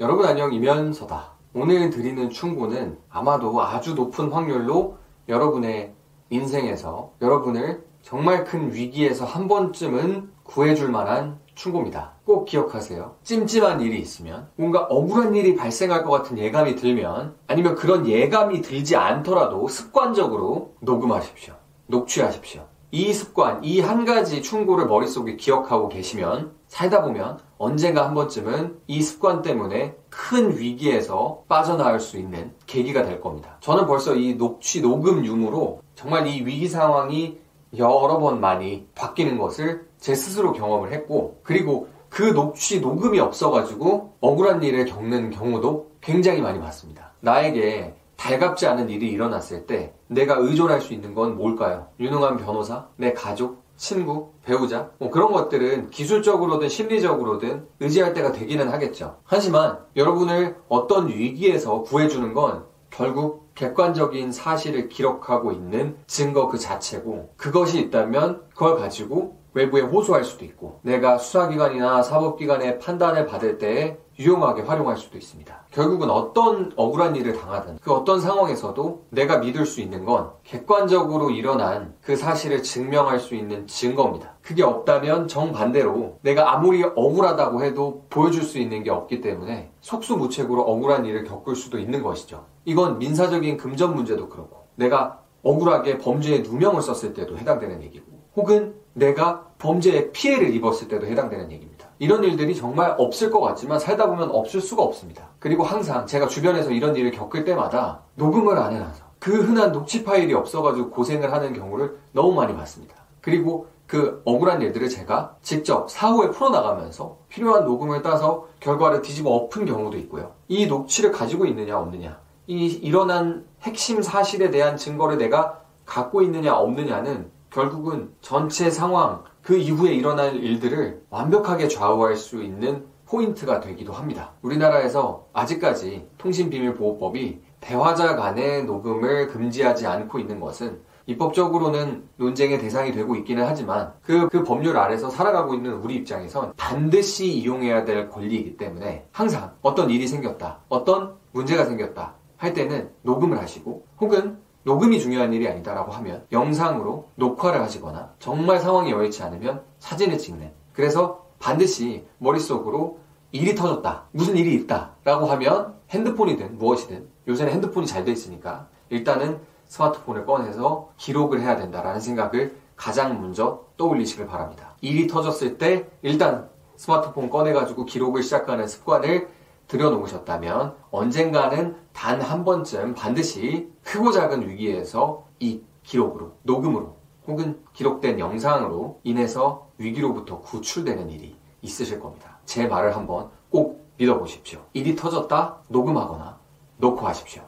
여러분 안녕 이면서다. 오늘 드리는 충고는 아마도 아주 높은 확률로 여러분의 인생에서 여러분을 정말 큰 위기에서 한 번쯤은 구해줄 만한 충고입니다. 꼭 기억하세요. 찜찜한 일이 있으면, 뭔가 억울한 일이 발생할 것 같은 예감이 들면, 아니면 그런 예감이 들지 않더라도 습관적으로 녹음하십시오. 녹취하십시오. 이 습관, 이 한 가지 충고를 머릿속에 기억하고 계시면 살다 보면 언젠가 한 번쯤은 이 습관 때문에 큰 위기에서 빠져나올 수 있는 계기가 될 겁니다. 저는 벌써 이 녹취, 녹음 융으로 정말 이 위기 상황이 여러 번 많이 바뀌는 것을 제 스스로 경험을 했고, 그리고 그 녹취, 녹음이 없어가지고 억울한 일을 겪는 경우도 굉장히 많이 봤습니다. 나에게 달갑지 않은 일이 일어났을 때 내가 의존할 수 있는 건 뭘까요? 유능한 변호사, 내 가족, 친구, 배우자 뭐 그런 것들은 기술적으로든 심리적으로든 의지할 때가 되기는 하겠죠. 하지만 여러분을 어떤 위기에서 구해주는 건 결국 객관적인 사실을 기록하고 있는 증거 그 자체고 그것이 있다면 그걸 가지고 외부에 호소할 수도 있고 내가 수사기관이나 사법기관의 판단을 받을 때에 유용하게 활용할 수도 있습니다. 결국은 어떤 억울한 일을 당하든 그 어떤 상황에서도 내가 믿을 수 있는 건 객관적으로 일어난 그 사실을 증명할 수 있는 증거입니다. 그게 없다면 정반대로 내가 아무리 억울하다고 해도 보여줄 수 있는 게 없기 때문에 속수무책으로 억울한 일을 겪을 수도 있는 것이죠. 이건 민사적인 금전 문제도 그렇고 내가 억울하게 범죄에 누명을 썼을 때도 해당되는 얘기고 혹은 내가 범죄에 피해를 입었을 때도 해당되는 얘기입니다. 이런 일들이 정말 없을 것 같지만 살다 보면 없을 수가 없습니다. 그리고 항상 제가 주변에서 이런 일을 겪을 때마다 녹음을 안 해놔서 그 흔한 녹취 파일이 없어가지고 고생을 하는 경우를 너무 많이 봤습니다. 그리고 그 억울한 일들을 제가 직접 사후에 풀어나가면서 필요한 녹음을 따서 결과를 뒤집어 엎은 경우도 있고요. 이 녹취를 가지고 있느냐 없느냐 이 일어난 핵심 사실에 대한 증거를 내가 갖고 있느냐 없느냐는 결국은 전체 상황, 그 이후에 일어날 일들을 완벽하게 좌우할 수 있는 포인트가 되기도 합니다. 우리나라에서 아직까지 통신비밀보호법이 대화자 간의 녹음을 금지하지 않고 있는 것은 입법적으로는 논쟁의 대상이 되고 있기는 하지만 그, 그 법률 아래서 살아가고 있는 우리 입장에선 반드시 이용해야 될 권리이기 때문에 항상 어떤 일이 생겼다, 어떤 문제가 생겼다 할 때는 녹음을 하시고 혹은 녹음이 중요한 일이 아니다라고 하면 영상으로 녹화를 하시거나 정말 상황이 여의치 않으면 사진을 찍는. 그래서 반드시 머릿속으로 일이 터졌다. 무슨 일이 있다 라고 하면 핸드폰이든 무엇이든. 요새는 핸드폰이 잘 돼 있으니까 일단은 스마트폰을 꺼내서 기록을 해야 된다라는 생각을 가장 먼저 떠올리시길 바랍니다. 일이 터졌을 때 일단 스마트폰 꺼내가지고 기록을 시작하는 습관을 들여놓으셨다면 언젠가는 단 한 번쯤 반드시 크고 작은 위기에서 이 기록으로, 녹음으로 혹은 기록된 영상으로 인해서 위기로부터 구출되는 일이 있으실 겁니다. 제 말을 한번 꼭 믿어보십시오. 일이 터졌다 녹음하거나 녹화하십시오.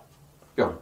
뿅.